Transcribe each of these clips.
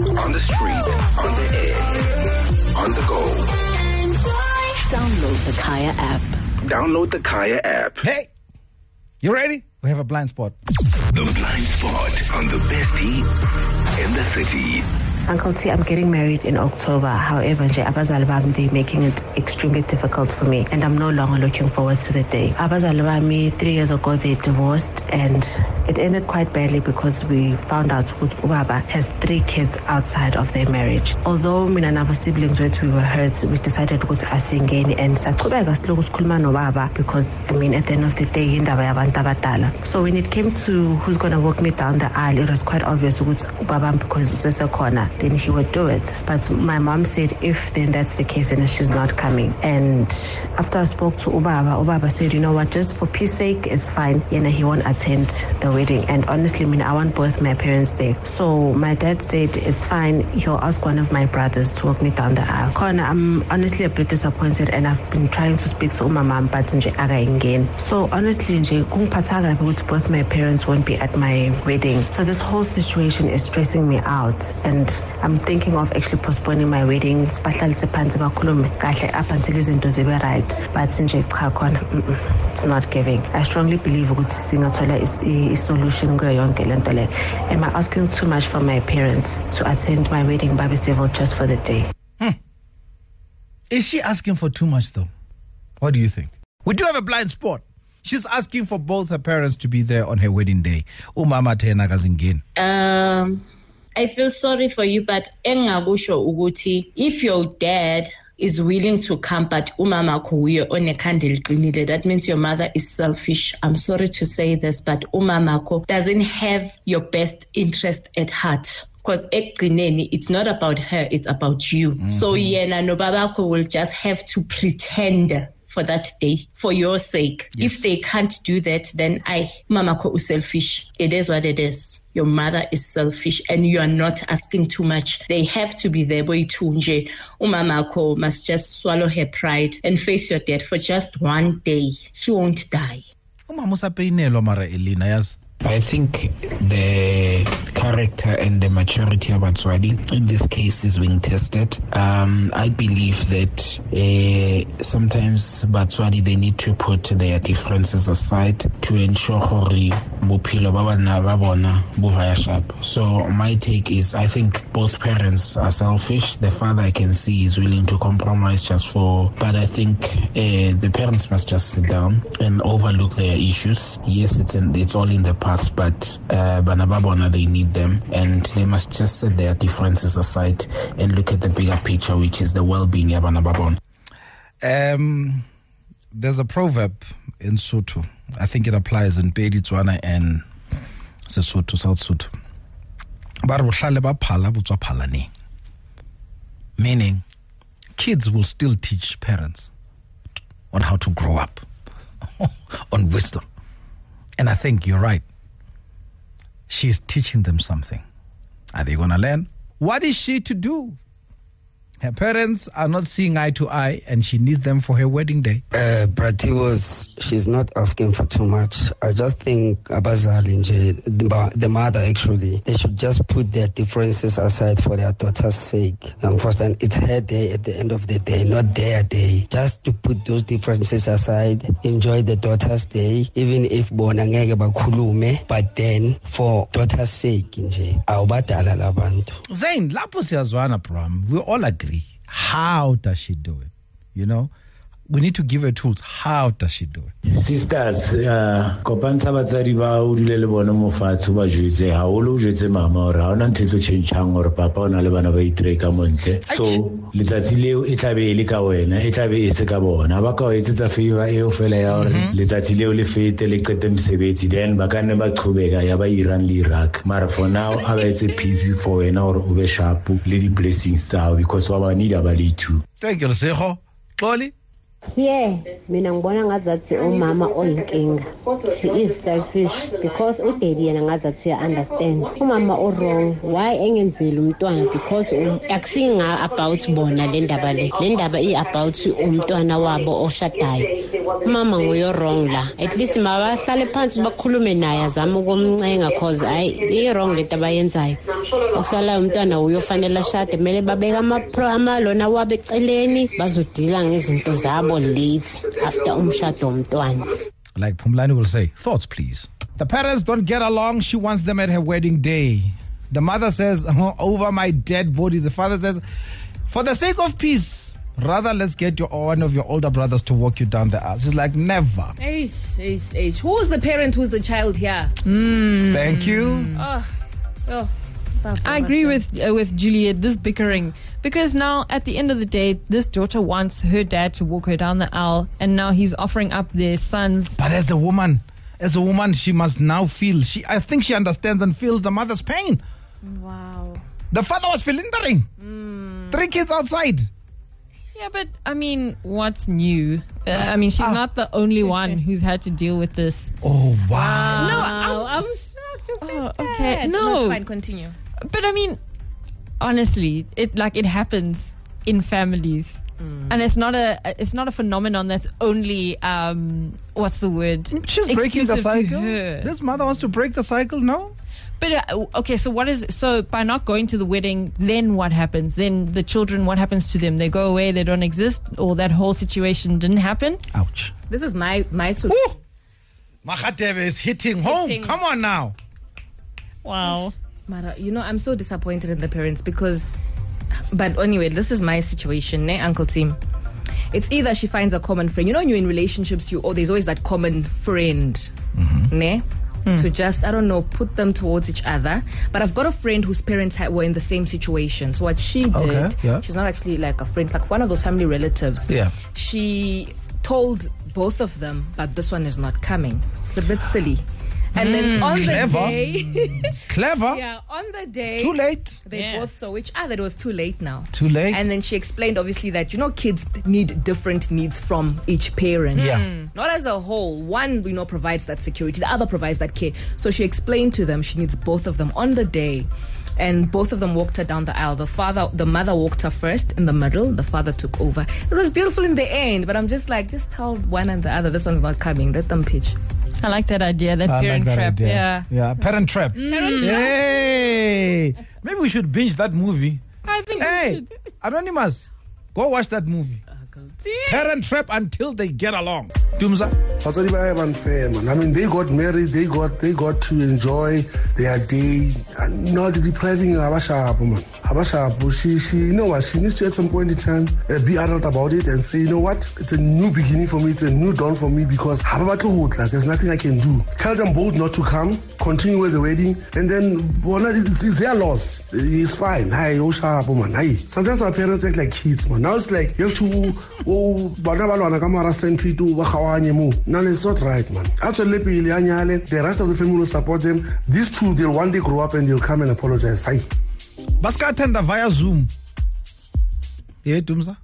On the street, on the air, on the go. Download the Kaya app. Download the Kaya app. Hey, you ready? We have a blind spot. The blind spot on the best T in the city. Uncle T, I'm getting married in October. However, abazali bami they're making it extremely difficult for me, and I'm no longer looking forward to the day. Abazali bami three years ago they divorced, and it ended quite badly because we found out Ubaba has three kids outside of their marriage. Although mina and our siblings wethu we were hurt, we decided ukuthi asingeni and sachubeka siloku sikhuluma nobaba because I mean at the end of the day indaba yabantu abadala. So when it came to who's gonna walk me down the aisle, it was quite obvious ukuthi ubaba because usesekhona then he would do it. But my mom said if then that's the case then she's not coming. And after I spoke to Ubaba, Ubaba said, you know what, just for peace sake, it's fine. You know, he won't attend the wedding. And honestly, I mean, I want both my parents there. So my dad said it's fine. He'll ask one of my brothers to walk me down the aisle. Khona, I'm honestly a bit disappointed and I've been trying to speak to my mom, but nje akayingeni. So honestly, nje kungiphatha ukuthi both my parents won't be at my wedding. So this whole situation is stressing me out and I'm thinking of actually postponing my wedding. Sibahlalise phansi bakhulume kahle up until izinto zibe right. But nje cha khona, it's not giving. I strongly believe ukuthi singathola is- i- i-solution kuyo yonke lento le. Am I asking too much from my parents to attend my wedding babe civil just for the day? Is she asking for too much though? What do you think? We do have a blind spot. She's asking for both her parents to be there on her wedding day. Umama tena kazingeni. Um, I feel sorry for you, but engakusho ukuthi if your dad is willing to come, but umama kuyo onekhanda eliqinile, that means your mother is selfish. I'm sorry to say this, but umama ko doesn't have your best interest at heart. Because ekugcineni, it's not about her, it's about you. Mm-hmm. So yena no babakho will just have to pretend for that day for your sake. Yes. If they can't do that, then I, mama ko is selfish. It is what it is. Your mother is selfish and you are not asking too much. They have to be there. Boy tunje. Umama ko must just swallow her pride and face your death for just one day. She won't die. Umama usapeyinelwa mara Elina yazi. I think the character and the maturity of Batswadi in this case is being tested. Um, I believe that uh, sometimes Batswadi they need to put their differences aside to ensure hore. So my take is I think both parents are selfish. The father I can see is willing to compromise just for, but I think uh, the parents must just sit down and overlook their issues. Yes, it's in, it's all in the past, but uh, they need them, and they must just set their differences aside and look at the bigger picture, which is the well-being of bana ba. Um, there's a proverb in Sotho. I think it applies in Pedi, and Sesotho, South tswa phalaneng. Meaning, kids will still teach parents on how to grow up, on wisdom. And I think you're right. She's teaching them something. Are they going to learn? What is she to do? Her parents are not seeing eye to eye, and she needs them for her wedding day. Uh, Brati was, she's not asking for too much. I just think Abazali, the the mother actually, they should just put their differences aside for their daughter's sake. And first, and it's her day at the end of the day, not their day. Just to put those differences aside, enjoy the daughter's day, even if bona ngeke bakhulume, but then for daughter's sake, nje, awubadala labantu. Zain, lapho siyazwana, Bram. We all agree. How does she do it? You know, we need to give her tools. How does she do it? sisters uh, kopantsha batsadi ba o dule le bone mo fatshe ba jwetse. Haholo o jwetse mama gore ga ona ntho e tlo changechang gore papa o na le bana ba itire ka montle. So letsatsi leo e tlabe e le ka wena e tlabe e se ka bona. Ba ka o etsetsa favor eo fela ya gore letsatsi leo le fete le qete mosebetsi. Then ba ka nne ba qhobeka ya ba iran le iraq. Mara for now a ba etse peace for wena gore o be sharp le di-blessings tsa gago because wa ba need a ba le two. Thank you, Lesego. Xoli, here mina ngibona ngazathi umama oyinkinga. She is selfish because udaddy yena ngazathi uya-understand. Umama o-wrong. Why engenzeli umntwana? Because um- akusinga about bona le ndaba le. Le ndaba i-about umntwana wabo oshadayo. Umama nguyo-wrong la. At least mabahlale phansi bakhulume naye azame ukumncenga cause hayi i-wrong lento abayenzayo. Okusalayo umntwana uyofanele ashade. Kumele babeke amapro- amalona wabo eceleni bazodila ngezinto zabo. Late after umshado womntwana Like Pumlani will say, thoughts, please. The parents don't get along. She wants them at her wedding day. The mother says, "Oh, over my dead body. The father says, for the sake of peace, rather let's get your one of your older brothers to walk you down the aisle. She's like, never. Eish, eish, eish. Who's the parent? Who's the child here? Thank you. Ah, oh, oh. I agree with uh, with Juliet. This bickering because now at the end of the day, this daughter wants her dad to walk her down the aisle, and now he's offering up their sons. But as a woman, as a woman, she must now feel. She, I think, she understands and feels the mother's pain. Wow. The father was philindering. Three kids outside. Yeah, but I mean, what's new? Uh, I mean, she's not the only one who's had to deal with this. Oh wow! No, I'm, I'm shocked. You said Oh, that. okay. No, No. it's fine. Continue. But I mean, honestly, it like it happens in families. And it's not a it's not a phenomenon that's only um what's the word? She's breaking the cycle. This mother wants to break the cycle. No. But uh, okay, so what is so by not going to the wedding, then what happens? Then the children, what happens to them? They go away, they don't exist, or that whole situation didn't happen. Ouch. This is my my solution. Ooh. Is hitting home. Hitting. Come on now. Wow. Mara, you know, I'm so disappointed in the parents because, but anyway, this is my situation, ne, Uncle Tim. It's either she finds a common friend. You know, when you're in relationships, you oh, there's always that common friend, mm-hmm. ne? Mm. To just I don't know, put them towards each other. But I've got a friend whose parents had, were in the same situation. So what she did, Okay, yeah. she's not actually like a friend, it's like one of those family relatives. Yeah. She told both of them, but this one is not coming. It's a bit silly. And then mm. on the Clever. day. It's clever. Yeah, on the day. Too late. They Yeah. both saw each other. It was too late now. Too late. And then she explained, obviously, that, you know, kids need different needs from each parent. Yeah. Mm. Not as a whole. One, you know, provides that security, the other provides that care. So she explained to them she needs both of them on the day. And both of them walked her down the aisle. The father, the mother walked her first in the middle. The father took over. It was beautiful in the end, but I'm just like, just tell one and the other, this one's not coming. Let them pitch. I like that idea, that I parent like that trap. idea. Yeah. Yeah. Parent trap. Mm. Parent trap. Hey. Maybe we should binge that movie. I think we Hey, should. Anonymous, go watch that movie. Parent trap until they get along. Dumza. batswadi ba ba man. I mean they got married they got they got to enjoy their day. And not depriving ga ba sharp man. Ga she she you know what? She needs to at some point in time uh, be adult about it and say you know what? It's a new beginning for me. It's a new dawn for me because ha ba batle ho tla. There's nothing i can do. Tell them both not to come continue with the wedding and then bona it's it's their loss it's fine. Hi sharp man. Hi sometimes our parents act like kids man. Now it's like you have to oh bana ba lwana ka mara stand feet ba kgaoanye mo no it's not right man. A tswelele pele a nyale the rest of the family will support them. These two they'll one day grow up and they'll come and apologize. Hi Baskathenda via Zoom. Yeah, Dumza.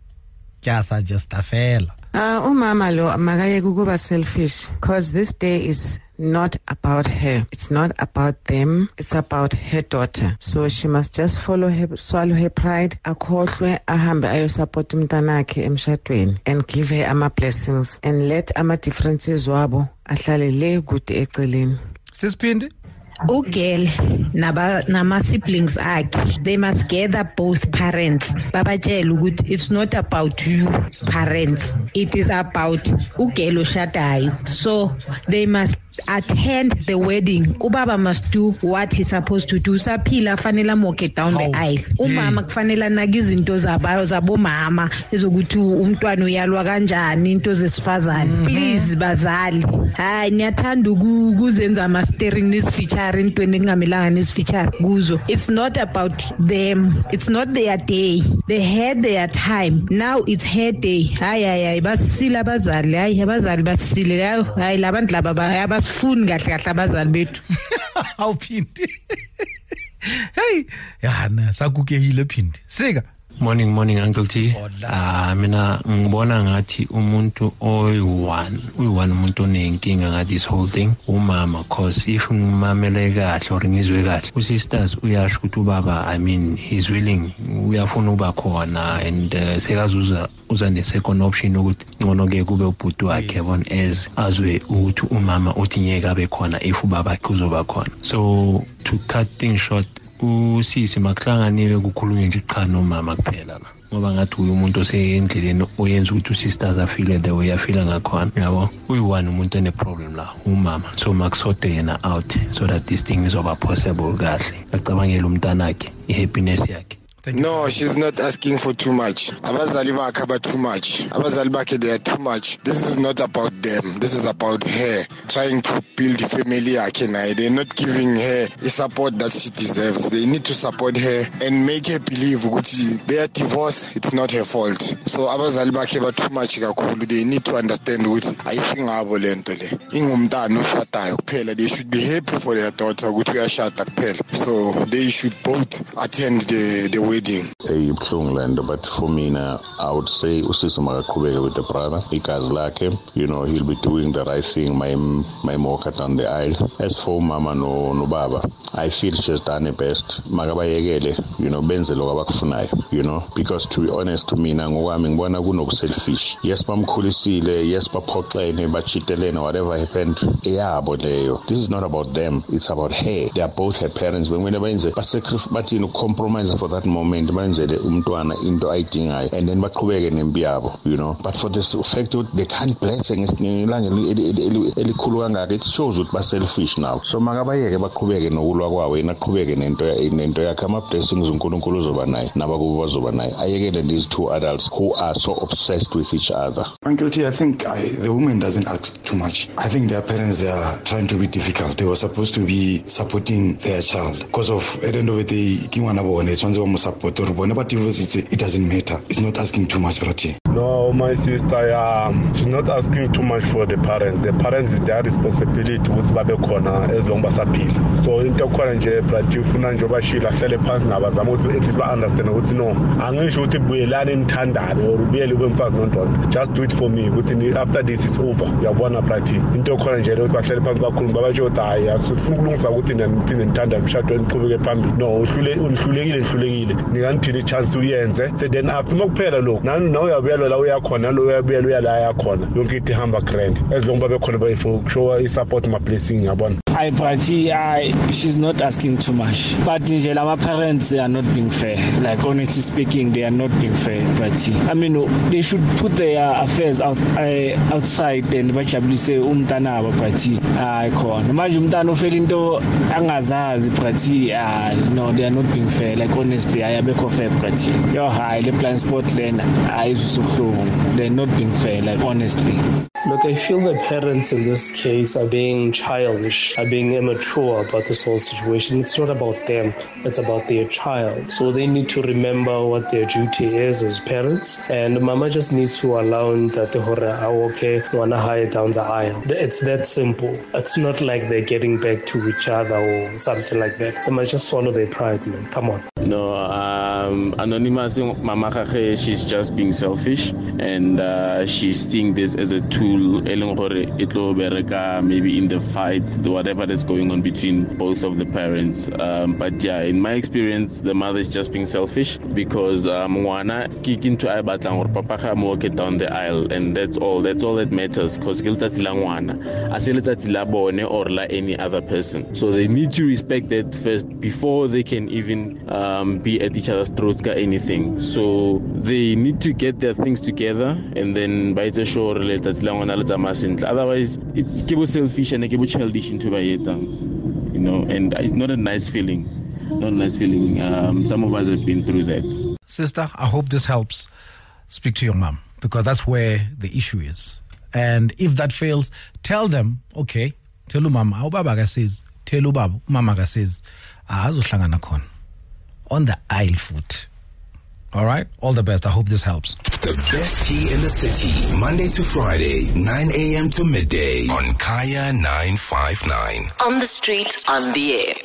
Kya suggest fela. Uh, umama lo makayeke ukuba selfish because this day is not about her. It's not about them. It's about her daughter. So she must just follow her swallow her pride akhohlwe ahambe ayosupport umntanakhe emshadweni and give her ama-blessings and let ama-differences wabo ahlale le kude eceleni. Sisiphindi. Ugirl naba nama-siblings akhe they must gather both parents. Babatshele ukuthi it's not about you parents. It is about ugirl oshadayo so they must attend the wedding. Ubaba must do what he's supposed to do. Usaphila fanele amoke down the aisle. umama kufanele anake izinto zabayo zabomama ezokuthi umntwana uyalwa kanjani into zesifazane. Please bazali. Hayi niyathanda uku- ukuzenza ama-steering nisifeature entweni ekungamelanga nisifeature kuzo. It's not about them. It's not their day. They had their time. Now it's her day. Hayi hayi hayi basisile abazali. Hayi abazali basisile. Hayi hayi labantu laba ba- abasifuni kahle kahle abazali bethu. Awuphindi. Hey yana sakukehile phindi. Sika. Morning morning uncle t. Ah mina ngibona ngathi umuntu oyi-one uyi-one umuntu onenkinga ngathi this whole thing umama cause if ngimamele kahle or ngizwe kahle usisters uyasho ukuthi ubaba i mean he's willing uyafuna ukuba khona and uh, sekazuza uza ne-second option ukuthi ngcono-ke kube ubhuti wakhe yabona as azwe ukuthi umama uthi ngeke abe khona if ubabakhe uzoba khona. So to cut things short usisi makuhlanganiwe kukhulunywe nje qha nomama kuphela la. Ngoba ngathi uye umuntu osendleleni oyenza ukuthi usisters afile the way afila ngakhona. Yabo? Uyi-one umuntu ene-problem la umama. So makusode yena out so that this thing izoba possible kahle. Acabangele umntanakhe i-happiness yakhe No, she's not asking for too much. Abazali bakhe aba too much. Abazali they are too much. This is not about them. This is about her trying to build a family yakhe naye. They're not giving her the support that she deserves. They need to support her and make her believe ukuthi their divorce it's not her fault. So abazali bakhe ba too much kakhulu. They need to understand ukuthi ayisingabo lento le. Ingumntana oshadayo kuphela. They should be happy for their daughter ukuthi uyashada kuphela. So they should both attend the the wedding. ibuhlungu le nto but for me, mina i would say usisi makaqhubeke with the brother. Igazi lakhe you know he'll be doing the right thing My mayimwalker down the aisle. As for umama no, nobaba i feel she's done her best. Makabayekele you know benze abakufunayo you know. Because to be honest to mina ngokwami ngibona kunoku-selfish yes bamkhulisile yes baphoxene bachitelene whatever happened eyabo leyo. This is not about them it's about her. They are both her parents. Bekumele benze bathini ucompromise for that moment benzele umntwana into ayidingayo and then baqhubeke nempi yabo you know. But for this fact ukuthi they can't bless ngelanga elikhulu kangaka it shows ukuthi ba-selfish now. So makabayeke baqhubeke nokulwa kwawo yena aqhubeke nento nento yakhe ama-blessings unkulunkulu uzoba naye nabakubo bazoba naye. Ayekele these two adults who are so obsessed with each other. Uncle T, I think I, the woman doesn't ask too much. I think their parents they are trying to be difficult. They were supposed to be supporting their child. Because of at the end of the day, ke ngwana bone tshwanetse ba mo divorce it doesn't matter. It's not asking too much, brother. No, my sister, um, she's not asking too much for the parents. The parents is their responsibility ukuthi babe khona as long basaphila. So into khona nje brati ufuna nje bashila hlele phansi nabazama ukuthi at least ba-understand ukuthi no angisho ukuthi buyelani nithandane or ubuyele ube mfazi nondoda. Just do it for me ukuthi after this is over. Uyabona brati into khona nje ukuthi bahlele phansi bakhuluma babasho ukuthi hayi asifuna ukulungisa ukuthi niphinde nithandane umshado niqhubeke phambili. No nihlulekile nihlulekile nikanithini i-chance uyenze? So then after uma kuphela lokhu nani na uyabuyelwa la uyakhona lo uyabuyela uya la ayakhona. Yonke into ihamba grand. As long babe khona for ukushowa i-support ma-blessing yabona? I party I she's not asking too much. But nje lama parents they are not being fair. Like honestly speaking, they are not being fair. But I mean they should put their affairs out uh, outside and bajabulise umntana wabo but hayi khona. Manje umntana ufela into angazazi but ah no they are not being fair. Like honestly ayabekho fair but yo hayi le blind spot lena ayizusubhlungu. They're not being fair like honestly. Look, I feel the parents in this case are being childish, being immature about this whole situation. It's not about them, it's about their child. So they need to remember what their duty is as parents. And mama just needs to allow that okay, wanna hide down the aisle. It's that simple. It's not like they're getting back to each other or something like that. They must just swallow their pride, man. Come on. No, uh, um, Anonymous, Mama Kage, she's just being selfish and uh, she's seeing this as a tool, e gore bereka maybe in the fight, whatever that's going on between both of the parents. Um, but yeah, in my experience, the mother is just being selfish because um, ngwana ke ke gore papa ga mo walk down the aisle and that's all. That's all that matters because ke letsatsi la ngwana, a se letsatsi la bone or la any other person. So they need to respect that first before they can even um, be at each other's throats ka anything. So they need to get their things together and then etse sure le letsatsi la ngwana le tsamaya sentle. Otherwise, it's ke bo selfish and ke bo childish into ba etsang. You know, and it's not a nice feeling. Not a nice feeling. Um, some of us have been through that. Sister, I hope this helps. Speak to your mom because that's where the issue is. And if that fails, tell them, okay, tell umama, ubaba says, tell ubaba, umama says, azohlangana khona on the aisle foot. All right? All the best. I hope this helps. The best T in the city, Monday to Friday, 9 a.m. to midday on Kaya 959. On the street, on the air.